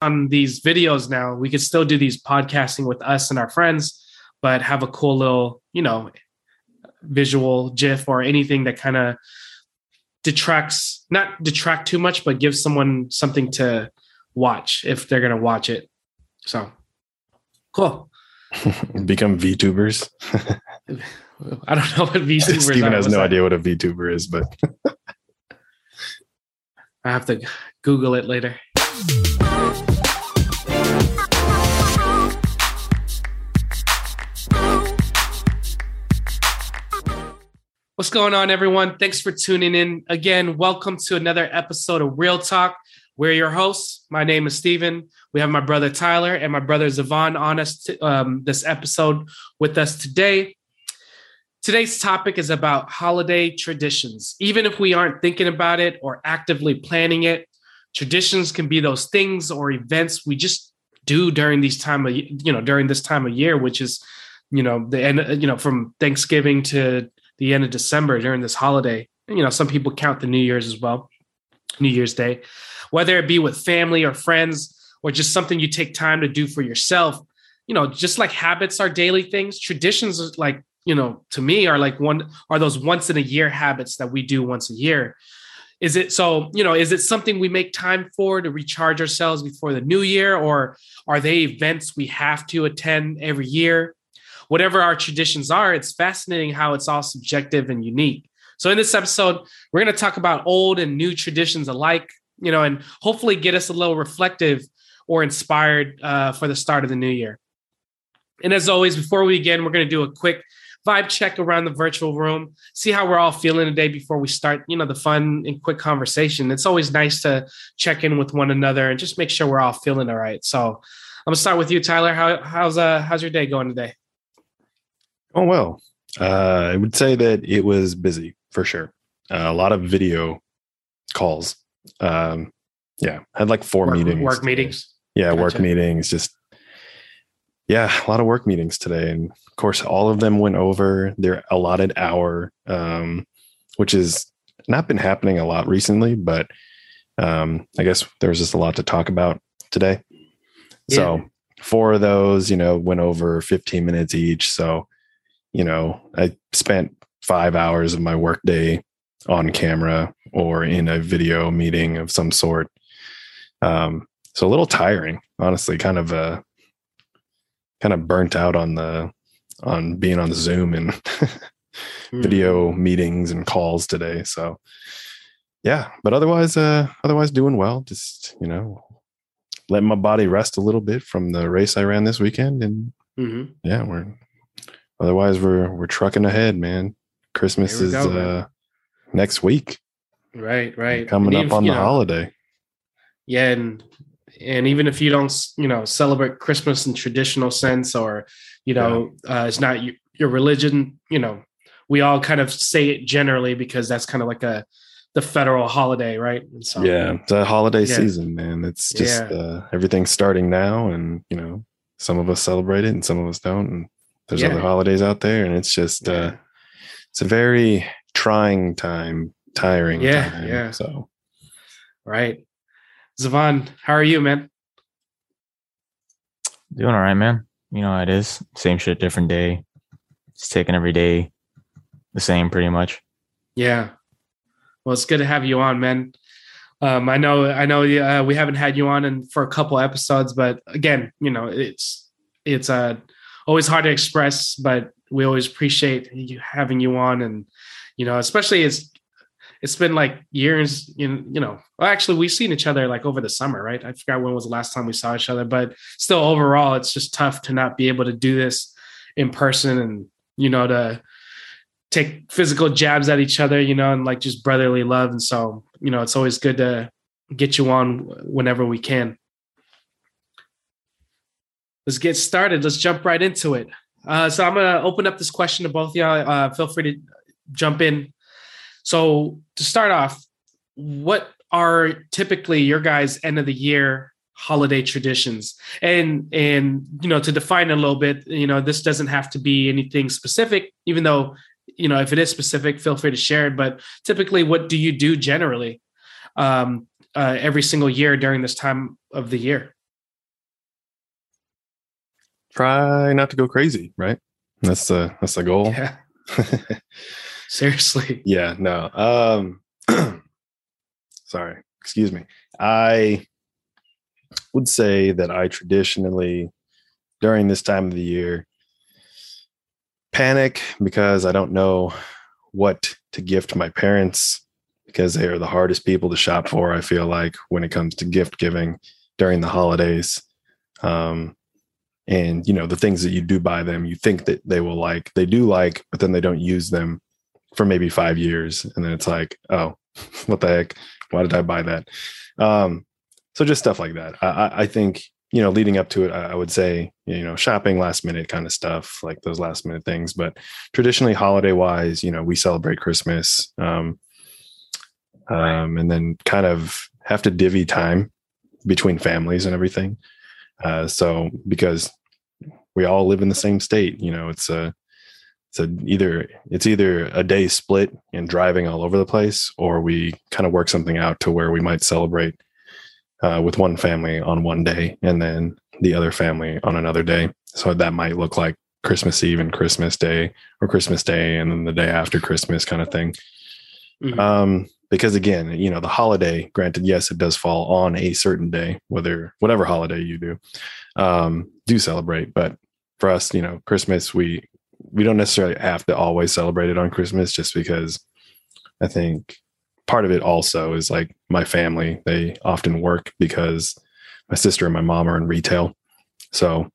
on these videos now. We could still do these podcasting with us and our friends, but have a cool little, you know, visual GIF or anything that kind of detracts, not detract too much, but gives someone something to watch if they're going to watch it. So cool. Become VTubers. I don't know what VTubers Steven are. has What's no that? idea what a VTuber is, but I have to Google it later. What's going on, everyone? Thanks for tuning in. Again, welcome to another episode of Real Talk. We're your hosts. My name is Steven. We have my brother Tyler and my brother Zavon on us t- um, this episode with us today. Today's topic is about holiday traditions. Even if we aren't thinking about it or actively planning it, traditions can be those things or events we just do during these time of you know during this time of year, which is you know the end you know from Thanksgiving to the end of December during this holiday. You know, some people count the New Year's as well, New Year's Day, whether it be with family or friends or just something you take time to do for yourself. You know, just like habits are daily things, traditions like you know to me are like one are those once in a year habits that we do once a year is it so you know is it something we make time for to recharge ourselves before the new year or are they events we have to attend every year whatever our traditions are it's fascinating how it's all subjective and unique so in this episode we're going to talk about old and new traditions alike you know and hopefully get us a little reflective or inspired uh, for the start of the new year and as always before we begin we're going to do a quick vibe check around the virtual room, see how we're all feeling today before we start, you know, the fun and quick conversation. It's always nice to check in with one another and just make sure we're all feeling all right. So I'm gonna start with you, Tyler. How, how's uh how's your day going today? Oh well. Uh, I would say that it was busy for sure. Uh, a lot of video calls. Um, yeah, had like four Work, meetings. work meetings. Yeah, work meetings. Just yeah, a lot of work meetings today, and of course, all of them went over their allotted hour, um, which has not been happening a lot recently. But um, I guess there was just a lot to talk about today. So four of those, you know, went over 15 minutes each. So, you know, I spent five hours of my workday on camera or in a video meeting of some sort. Um, so a little tiring, honestly, kind of uh kind of burnt out on the on being on Zoom and Hmm. video meetings and calls today. So yeah, but otherwise uh otherwise doing well. Just, you know, letting my body rest a little bit from the race I ran this weekend and Mhm. yeah, we're otherwise we're we're trucking ahead, man. Christmas is go, uh next week. Right, right. Coming And up even, on the know, holiday. Yeah, and and even if you don't, you know, celebrate Christmas in traditional sense, or you know, uh, it's not your, your religion, you know, we all kind of say it generally because that's kind of like a the federal holiday, right? And so, Yeah, it's a holiday Yeah. season, man. It's just Yeah. uh, everything's starting now, and you know, some of us celebrate it, and some of us don't. And there's Yeah. other holidays out there, and it's just uh, it's a very trying time, tiring. Yeah, time. yeah. So right. Zavon, how are you, man? Doing all right, man. You know how it is. Same shit, different day. Just taking every day the same, pretty much. Yeah. Well, it's good to have you on, man. Um, I know, I know, uh, we haven't had you on in, for a couple episodes, but again, you know, it's it's uh, always hard to express, but we always appreciate you having you on, and you know, especially it's it's been like years, you know, you know. Well, actually, we've seen each other like over the summer, right? I forgot when was the last time we saw each other, but still, overall, it's just tough to not be able to do this in person, and you know, to take physical jabs at each other, you know, and like just brotherly love. And so, you know, it's always good to get you on whenever we can. Let's get started. Let's jump right into it. Uh, so I'm gonna open up this question to both y'all. Uh, feel free to jump in. So to start off, what are typically your guys' end of the year holiday traditions? And and you know, to define a little bit, you know, this doesn't have to be anything specific, even though you know if it is specific, feel free to share it. But typically, what do you do generally um, uh, every single year during this time of the year? Try not to go crazy, right? That's the that's the goal. Yeah. Seriously. yeah, no. Um sorry, excuse me. I would say that I traditionally during this time of the year panic because I don't know what to gift my parents because they are the hardest people to shop for. I feel like when it comes to gift giving during the holidays. Um, and you know the things that you do buy them, you think that they will like, they do like, but then they don't use them for maybe five years, and then it's like, oh, what the heck? Why did I buy that? Um, so just stuff like that. I, I think you know, leading up to it, I would say, you know, shopping last minute kind of stuff, like those last minute things. But traditionally, holiday wise, you know, we celebrate Christmas, um, um, and then kind of have to divvy time between families and everything. Uh, so because we all live in the same state, you know, it's a it's a either it's either a day split and driving all over the place, or we kind of work something out to where we might celebrate uh, with one family on one day and then the other family on another day. So that might look like Christmas Eve and Christmas Day, or Christmas Day and then the day after Christmas kind of thing. Mm-hmm. Um, because again, you know, the holiday, granted, yes, it does fall on a certain day, whether whatever holiday you do, um, do celebrate. But for us, you know, Christmas, we we don't necessarily have to always celebrate it on Christmas, just because I think part of it also is like my family. They often work because my sister and my mom are in retail, so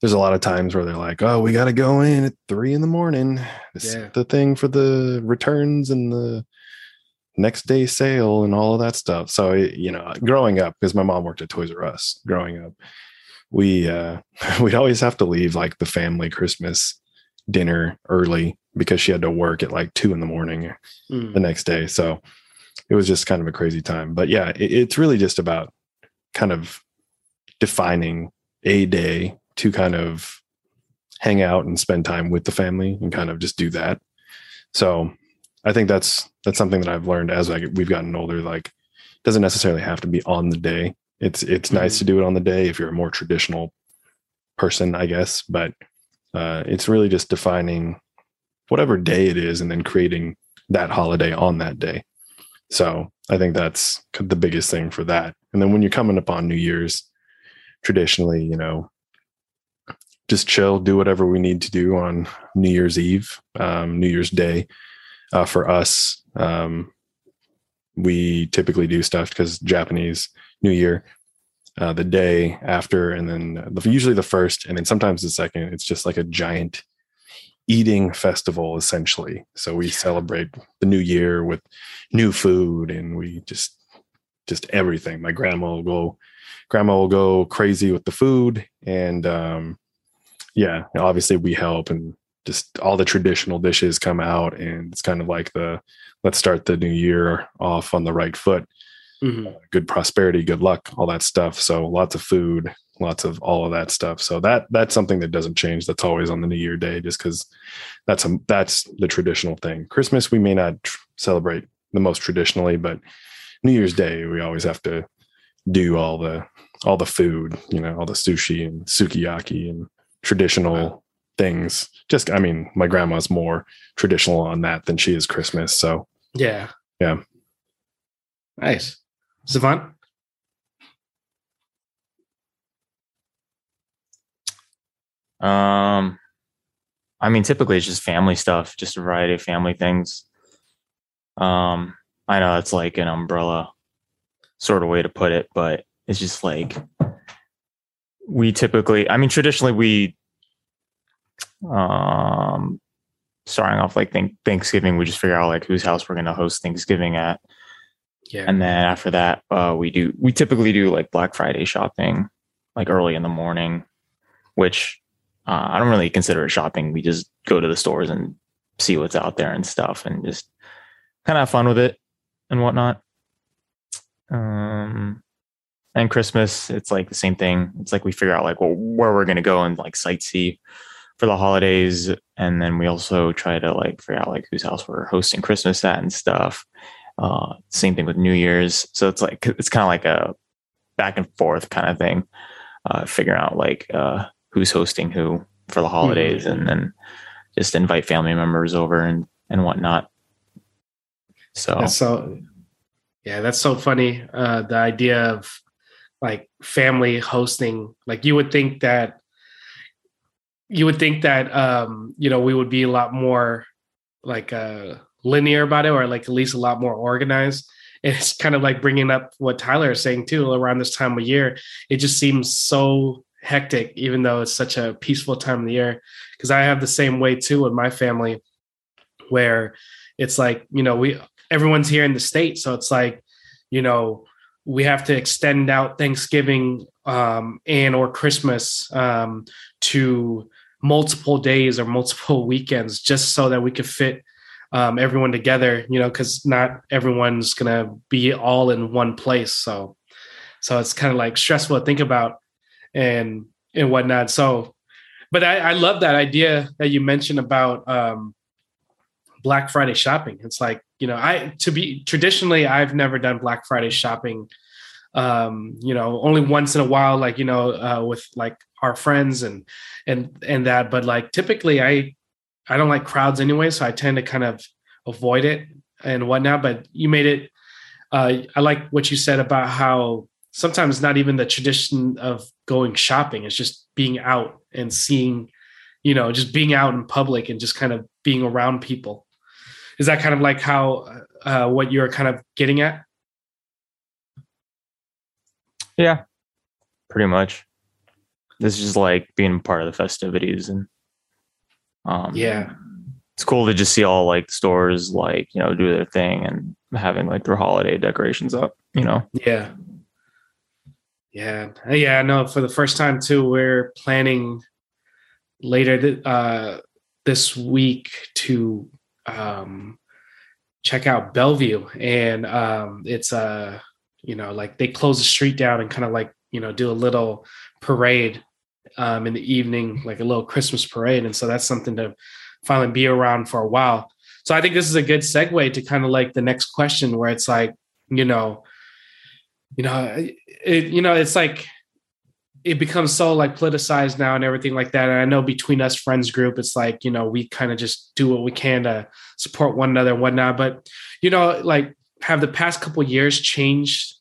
there's a lot of times where they're like, "Oh, we got to go in at three in the morning. It's yeah. the thing for the returns and the next day sale and all of that stuff." So you know, growing up, because my mom worked at Toys R Us, growing up, we uh, we'd always have to leave like the family Christmas dinner early because she had to work at like two in the morning mm. the next day. So it was just kind of a crazy time. But yeah, it, it's really just about kind of defining a day to kind of hang out and spend time with the family and kind of just do that. So I think that's that's something that I've learned as like we've gotten older. Like, doesn't necessarily have to be on the day. It's it's mm-hmm. nice to do it on the day if you're a more traditional person, I guess. But uh, it's really just defining whatever day it is and then creating that holiday on that day. So I think that's the biggest thing for that. And then when you're coming upon New Year's, traditionally, you know, just chill, do whatever we need to do on New Year's Eve, um, New Year's Day. Uh, for us, um, we typically do stuff because Japanese New Year, uh, the day after, and then the, usually the first, and then sometimes the second. It's just like a giant eating festival, essentially. So we celebrate the new year with new food, and we just just everything. My grandma will go, grandma will go crazy with the food, and um, yeah, obviously we help and just all the traditional dishes come out and it's kind of like the let's start the new year off on the right foot. Mm-hmm. Uh, good prosperity, good luck, all that stuff. So lots of food, lots of all of that stuff. So that that's something that doesn't change. That's always on the New Year day, just because that's a that's the traditional thing. Christmas we may not tr- celebrate the most traditionally, but New Year's Day we always have to do all the all the food, you know, all the sushi and sukiyaki and traditional wow. Things. Just, I mean, my grandma's more traditional on that than she is Christmas. So, yeah. Yeah. Nice. Zavon? Um, I mean, typically it's just family stuff, just a variety of family things. Um, I know it's like an umbrella sort of way to put it, but it's just like we typically, I mean, traditionally we, um, starting off like think Thanksgiving, we just figure out like whose house we're going to host Thanksgiving at. Yeah. And then after that, uh, we do, we typically do like Black Friday shopping, like early in the morning, which uh, I don't really consider it shopping. We just go to the stores and see what's out there and stuff and just kind of have fun with it and whatnot. Um, and Christmas, it's like the same thing. It's like we figure out like well, where we're gonna go and like sightsee for the holidays, and then we also try to like figure out like whose house we're hosting Christmas at and stuff. Uh, same thing with New Year's, so it's like it's kind of like a back and forth kind of thing. uh, figuring out like uh, who's hosting who for the holidays, mm-hmm. and then just invite family members over and and whatnot. So that's so yeah, that's so funny. Uh, the idea of like family hosting, like you would think that you would think that um, you know we would be a lot more like uh, linear about it, or like at least a lot more organized. it's kind of like bringing up what Tyler is saying too. Around this time of year, it just seems so hectic, even though it's such a peaceful time of the year. Because I have the same way too with my family, where it's like you know we everyone's here in the state, so it's like you know we have to extend out Thanksgiving um, and or Christmas um, to multiple days or multiple weekends just so that we could fit um, everyone together, you know, because not everyone's gonna be all in one place. So, so it's kind of like stressful to think about and and whatnot. So, but I, I love that idea that you mentioned about um, Black Friday shopping. It's like you know, I to be traditionally I've never done Black Friday shopping. Um, you know, only once in a while, like you know, uh, with like our friends and and and that. But like typically, I I don't like crowds anyway, so I tend to kind of avoid it and whatnot. But you made it. Uh, I like what you said about how sometimes not even the tradition of going shopping; it's just being out and seeing, you know, just being out in public and just kind of being around people. Is that kind of like how uh, what you're kind of getting at? Yeah, pretty much. This is just like being part of the festivities and um, yeah, it's cool to just see all like stores like you know do their thing and having like their holiday decorations up. You know. Yeah. Yeah, yeah. i know for the first time too, we're planning later th- uh, this week to um, check out Bellevue, and um, it's a uh, you know like they close the street down and kind of like you know do a little parade um, in the evening, like a little Christmas parade. And so that's something to finally be around for a while. So I think this is a good segue to kind of like the next question where it's like, you know, you know, it, you know, it's like it becomes so like politicized now and everything like that. And I know between us friends group, it's like, you know, we kind of just do what we can to support one another and whatnot. But, you know, like have the past couple years changed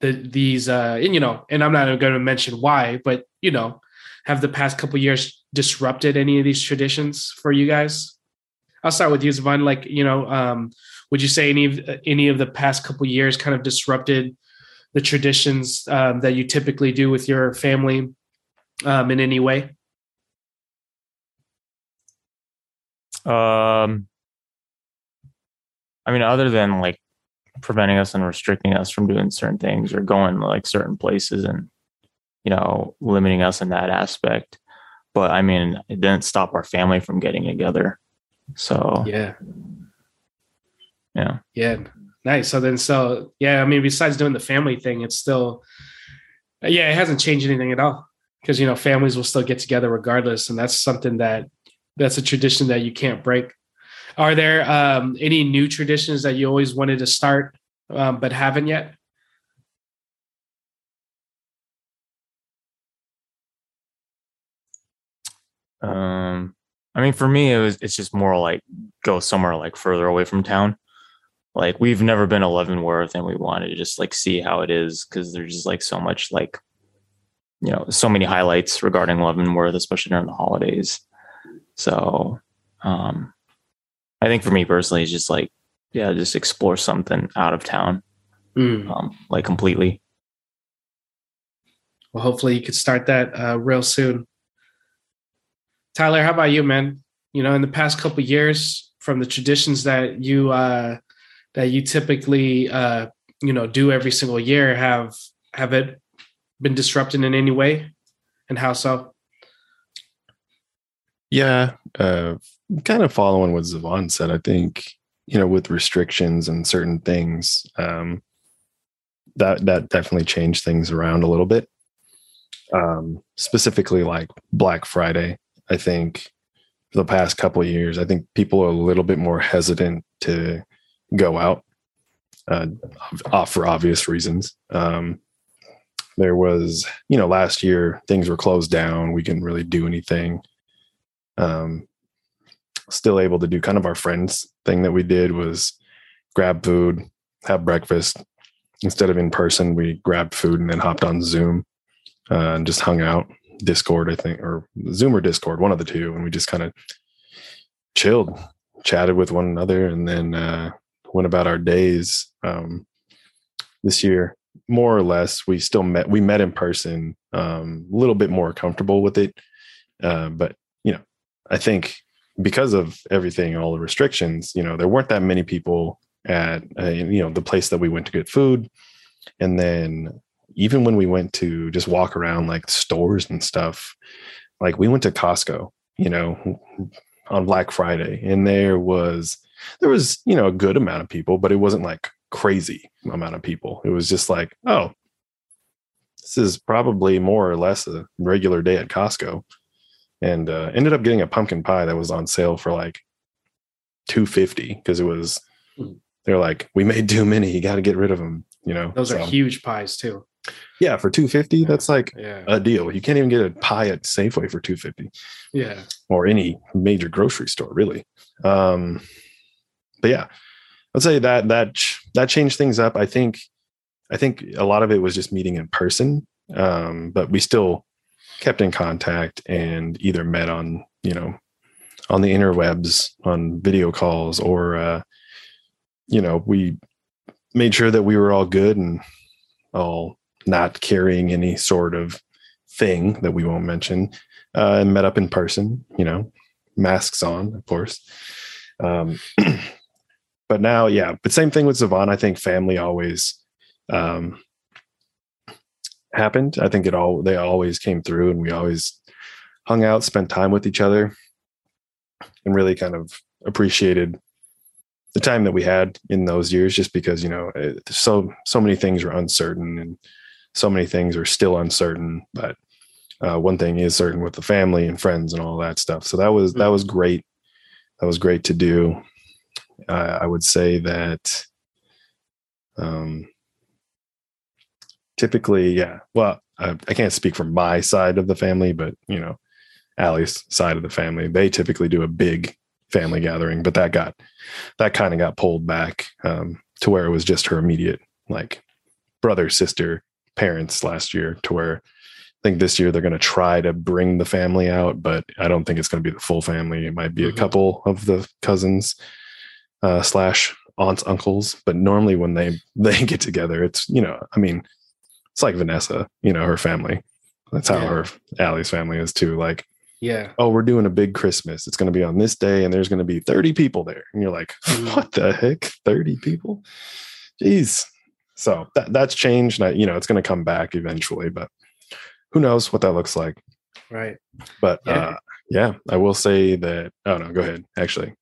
the these uh and you know and i'm not going to mention why but you know have the past couple years disrupted any of these traditions for you guys i'll start with you Zavon. like you know um would you say any of any of the past couple years kind of disrupted the traditions um, that you typically do with your family um, in any way um i mean other than like preventing us and restricting us from doing certain things or going like certain places and you know limiting us in that aspect. But i mean it didn't stop our family from getting together. So yeah. Yeah. Yeah. Nice. So then so yeah i mean besides doing the family thing it's still yeah it hasn't changed anything at all. Because you know families will still get together regardless and that's something that that's a tradition that you can't break are there um, any new traditions that you always wanted to start um, but haven't yet? Um, I mean, for me, it was it's just more like go somewhere like further away from town. Like we've never been to Leavenworth, and we wanted to just like see how it is because there's just like so much like you know so many highlights regarding Leavenworth, especially during the holidays. So um, I think for me personally, it's just like, yeah, just explore something out of town, mm. um, like completely. Well, hopefully you could start that uh, real soon. Tyler, how about you, man? You know, in the past couple years, from the traditions that you uh, that you typically uh, you know do every single year, have have it been disrupted in any way, and how so? Yeah, uh, kind of following what Zavon said. I think you know with restrictions and certain things, um, that that definitely changed things around a little bit. Um, specifically, like Black Friday, I think for the past couple of years, I think people are a little bit more hesitant to go out, uh, off for obvious reasons. Um, there was, you know, last year things were closed down. We couldn't really do anything. Um, still able to do kind of our friends thing that we did was grab food, have breakfast. Instead of in person, we grabbed food and then hopped on Zoom uh, and just hung out. Discord, I think, or Zoom or Discord, one of the two, and we just kind of chilled, chatted with one another, and then uh, went about our days. Um, this year, more or less, we still met. We met in person, um, a little bit more comfortable with it, uh, but I think because of everything, and all the restrictions, you know, there weren't that many people at uh, you know the place that we went to get food, and then even when we went to just walk around like stores and stuff, like we went to Costco, you know, on Black Friday, and there was there was you know a good amount of people, but it wasn't like crazy amount of people. It was just like, oh, this is probably more or less a regular day at Costco and uh, ended up getting a pumpkin pie that was on sale for like 250 because it was hmm. they're like we made too many you got to get rid of them you know those so, are huge pies too. Yeah for 250 yeah. that's like yeah. a deal. You can't even get a pie at safeway for 250 yeah. Or any major grocery store really. Um but yeah i'd say that that that changed things up. I think i think a lot of it was just meeting in person um but we still kept in contact and either met on you know on the interwebs on video calls or uh you know we made sure that we were all good and all not carrying any sort of thing that we won't mention uh, and met up in person you know masks on of course. Um but now yeah but same thing with Zavon I think family always um happened. I think it all they always came through, and we always hung out, spent time with each other, and really kind of appreciated the time that we had in those years. Just because you know, it, so so many things were uncertain, and so many things are still uncertain. But uh, one thing is certain with the family and friends and all that stuff. So that was that was great. That was great to do. Uh, I would say that. Um, typically, yeah. Well, I, I can't speak from my side of the family, but you know, Allie's side of the family, they typically do a big family gathering, but that got that kind of got pulled back um, to where it was just her immediate like brother, sister, parents last year. To where I think this year they're going to try to bring the family out, but I don't think it's going to be the full family. It might be mm-hmm. a couple of the cousins uh, slash aunts, uncles, but normally when they they get together, it's you know, I mean, it's like Vanessa, you know, her family. That's how yeah. her Allie's family is too. Like, yeah. Oh, we're doing a big Christmas. It's going to be on this day, and there's going to be 30 people there. And you're like, mm. what the heck? 30 people? Jeez. So that that's changed. And I, you know, it's going to come back eventually, but who knows what that looks like. Right. But yeah. uh yeah, I will say that. Oh no, go ahead. Actually.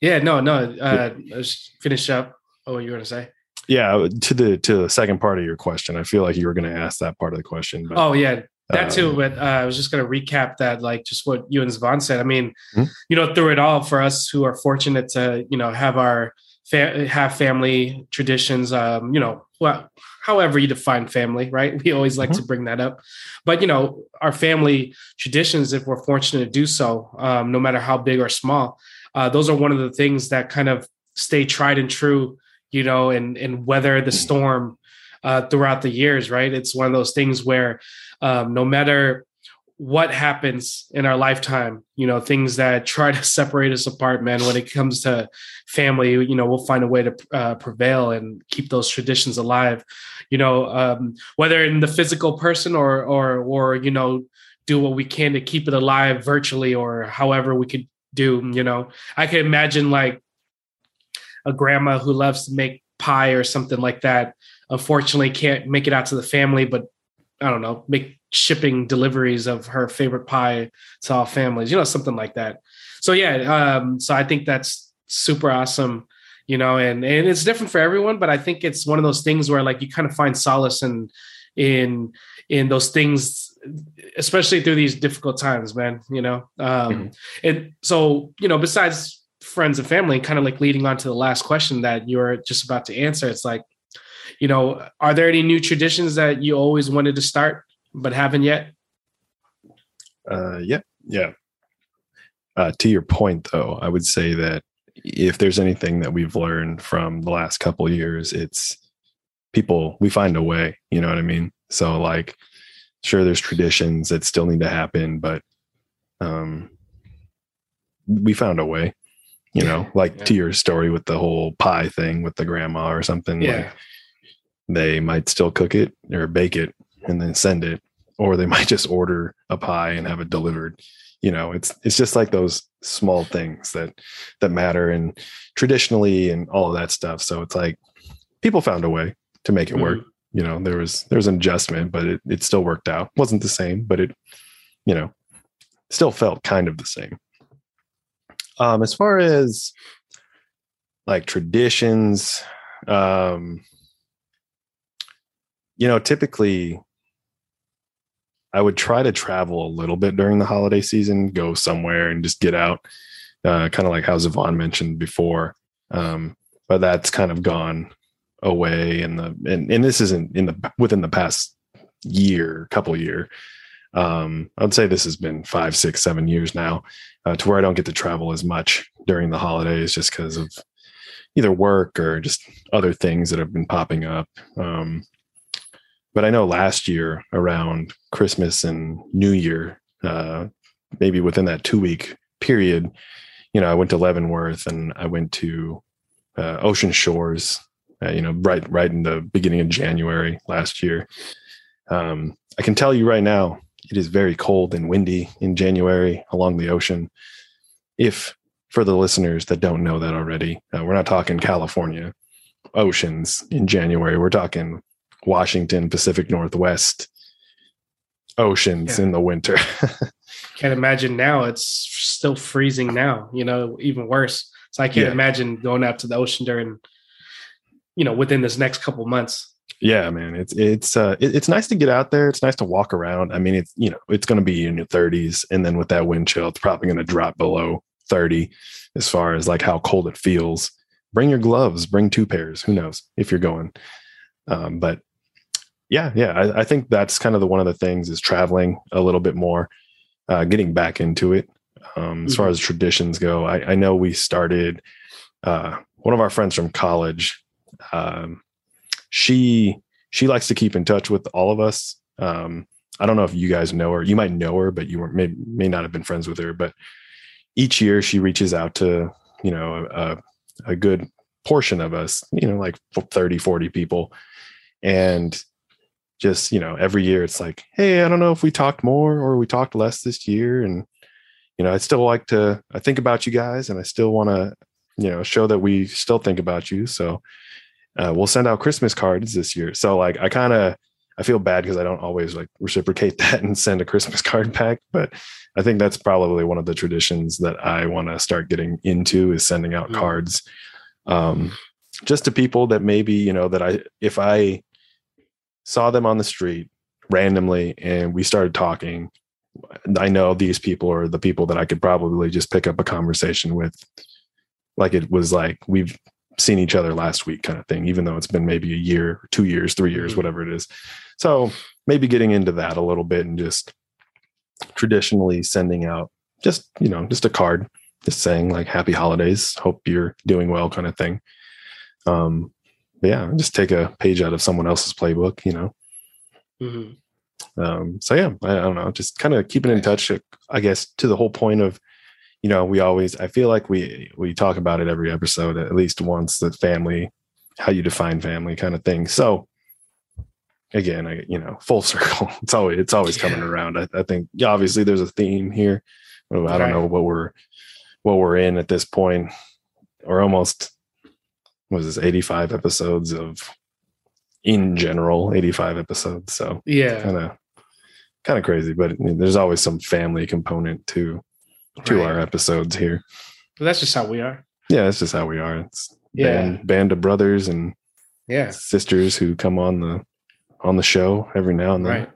Yeah, no, no. Uh yeah. let's finish up. Oh, what you were gonna say? Yeah to the to the second part of your question i feel like you were going to ask that part of the question but, oh yeah that too um, but uh, i was just going to recap that like just what you and Zavon said i mean mm-hmm. you know through it all for us who are fortunate to you know have our fa- have family traditions um you know well however you define family right we always like mm-hmm. to bring that up but you know our family traditions if we're fortunate to do so um, no matter how big or small uh, those are one of the things that kind of stay tried and true you know, and and weather the mm. storm uh, throughout the years. Right? It's one of those things where um, no matter what happens in our lifetime, you know, things that try to separate us apart, man. When it comes to family, you know, we'll find a way to uh, prevail and keep those traditions alive. You know, um, whether in the physical person or or or you know, do what we can to keep it alive virtually or however we could do. You know, I can imagine like a grandma who loves to make pie or something like that. Unfortunately can't make it out to the family but i don't know make shipping deliveries of her favorite pie to all families you know something like that. So yeah um so i think that's super awesome you know and and it's different for everyone but i think it's one of those things where like you kind of find solace in in in those things especially through these difficult times man you know? Um mm-hmm. and so you know besides friends and family, kind of like leading on to the last question that you're just about to answer. It's like, you know, are there any new traditions that you always wanted to start but haven't yet? Uh, yeah, yeah. Uh, to your point, though, I would say that if there's anything that we've learned from the last couple years, it's people. We find a way. You know what I mean? So, like, sure, there's traditions that still need to happen, but um, we found a way. You know, like yeah. to your story with the whole pie thing with the grandma or something. Yeah. Like, they might still cook it or bake it and then send it or they might just order a pie and have it delivered you know it's it's just like those small things that that matter and traditionally and all of that stuff so it's like people found a way to make it mm-hmm. work you know there was there was an adjustment but it, it still worked out wasn't the same but it you know still felt kind of the same um as far as like traditions um you know typically I would try to travel a little bit during the holiday season, go somewhere and just get out, uh, kind of like how Zavon mentioned before. Um, but that's kind of gone away in the and, and this isn't in the within the past year, couple year. Um, I'd say this has been five, six, seven years now, uh, to where I don't get to travel as much during the holidays just because of either work or just other things that have been popping up. Um, but I know last year around Christmas and New Year, uh, maybe within that two week period, you know, I went to Leavenworth and I went to uh, Ocean Shores, uh, you know, right right in the beginning of January last year. Um, I can tell you right now, it is very cold and windy in January along the ocean. If for the listeners that don't know that already, uh, we're not talking California oceans in January. We're talking Washington, Pacific Northwest oceans yeah. in the winter. can't imagine now. It's still freezing now, you know, even worse. So I can't yeah. imagine going out to the ocean during, you know, within this next couple months. Yeah, man, it's it's uh it, it's nice to get out there. It's nice to walk around. I mean, it's you know, it's going to be in your 30s, and then with that wind chill, it's probably going to drop below 30 as far as like how cold it feels. Bring your gloves. Bring two pairs. Who knows if you're going. Um, but yeah, yeah, I, I, think that's kind of the one of the things is traveling a little bit more, uh, getting back into it. Um, mm-hmm. As far mm-hmm. as traditions go, I, I know we started. Uh, one of our friends from college, um, she she likes to keep in touch with all of us. Um, I don't know if you guys know her. You might know her, but you were, may may not have been friends with her. But each year she reaches out to you know a, a good portion of us, you know, like 30, 40 people. And just you know every year it's like hey i don't know if we talked more or we talked less this year and you know i still like to i think about you guys and i still want to you know show that we still think about you so uh, we'll send out christmas cards this year. So like i kind of i feel bad because i don't always like reciprocate that and send a christmas card back. But i think that's probably one of the traditions that i want to start getting into is sending out mm-hmm. cards um just to people that maybe you know that i if i saw them on the street randomly and we started talking i know these people are the people that i could probably just pick up a conversation with. Like it was like we've seen each other last week kind of thing even though it's been maybe a year two years three years mm-hmm. whatever it is so maybe getting into that a little bit and just traditionally sending out just you know just a card just saying like happy holidays hope you're doing well kind of thing um yeah, just take a page out of someone else's playbook, you know. Mm-hmm. Um, so yeah, I, I, don't know, just kind of keeping in touch. I guess to the whole point of, you know, we always. I feel like we we talk about it every episode at least once. The family, how you define family, kind of thing. So again, I you know, full circle. It's always it's always coming around. I, I think yeah, obviously there's a theme here. Oh, I don't right. know what we're what we're in at this point, or almost was this 85 episodes of in general 85 episodes so yeah kind of kind of crazy but there's always some family component to to right. our episodes here. Well, that's just how we are. Yeah that's just how we are. It's yeah. band, band of brothers and yeah. sisters who come on the on the show every now and then. Right.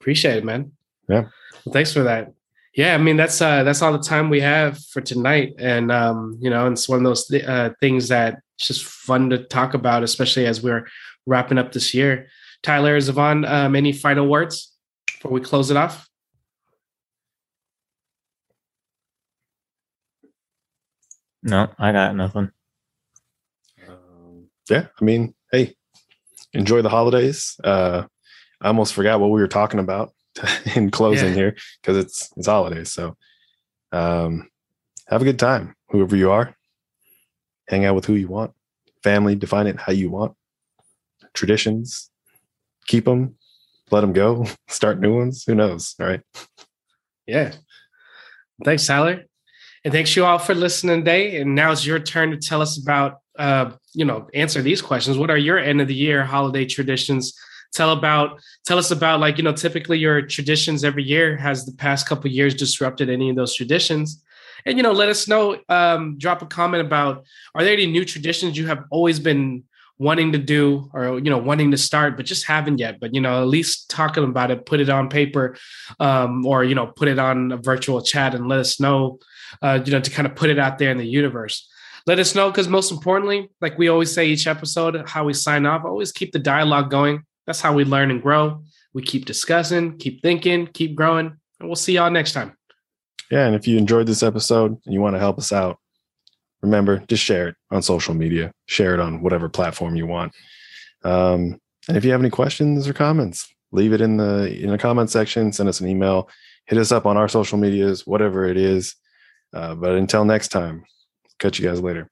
Appreciate it man. Yeah. Well, thanks for that. Yeah, I mean that's uh, that's all the time we have for tonight, and um, you know, it's one of those th- uh, things that it's just fun to talk about, especially as we're wrapping up this year. Tyler, Zavon, um, any final words before we close it off? No, I got nothing. Um, yeah, I mean, hey, enjoy the holidays. Uh, I almost forgot what we were talking about in closing yeah. here because it's it's holidays. So, um, have a good time, whoever you are. Hang out with who you want. Family, define it how you want. Traditions, keep them, let them go, start new ones. Who knows? All right. Yeah. Thanks, Tyler. And thanks you all for listening today. And now it's your turn to tell us about, uh, you know, answer these questions. What are your end of the year holiday traditions? Tell about, tell us about like, you know, typically your traditions every year has the past couple years disrupted any of those traditions? And, you know, let us know, um, drop a comment about, are there any new traditions you have always been wanting to do or you know wanting to start but just haven't yet but you know at least talking about it put it on paper um, or you know put it on a virtual chat and let us know uh, you know to kind of put it out there in the universe. Let us know because most importantly like we always say each episode how we sign off always keep the dialogue going. That's how we learn and grow. We keep discussing keep thinking keep growing and we'll see y'all next time. Yeah and if you enjoyed this episode and you want to help us out remember just share it on social media share it on whatever platform you want. Um, and if you have any questions or comments leave it in the in the comment section send us an email hit us up on our social medias whatever it is uh, but until next time catch you guys later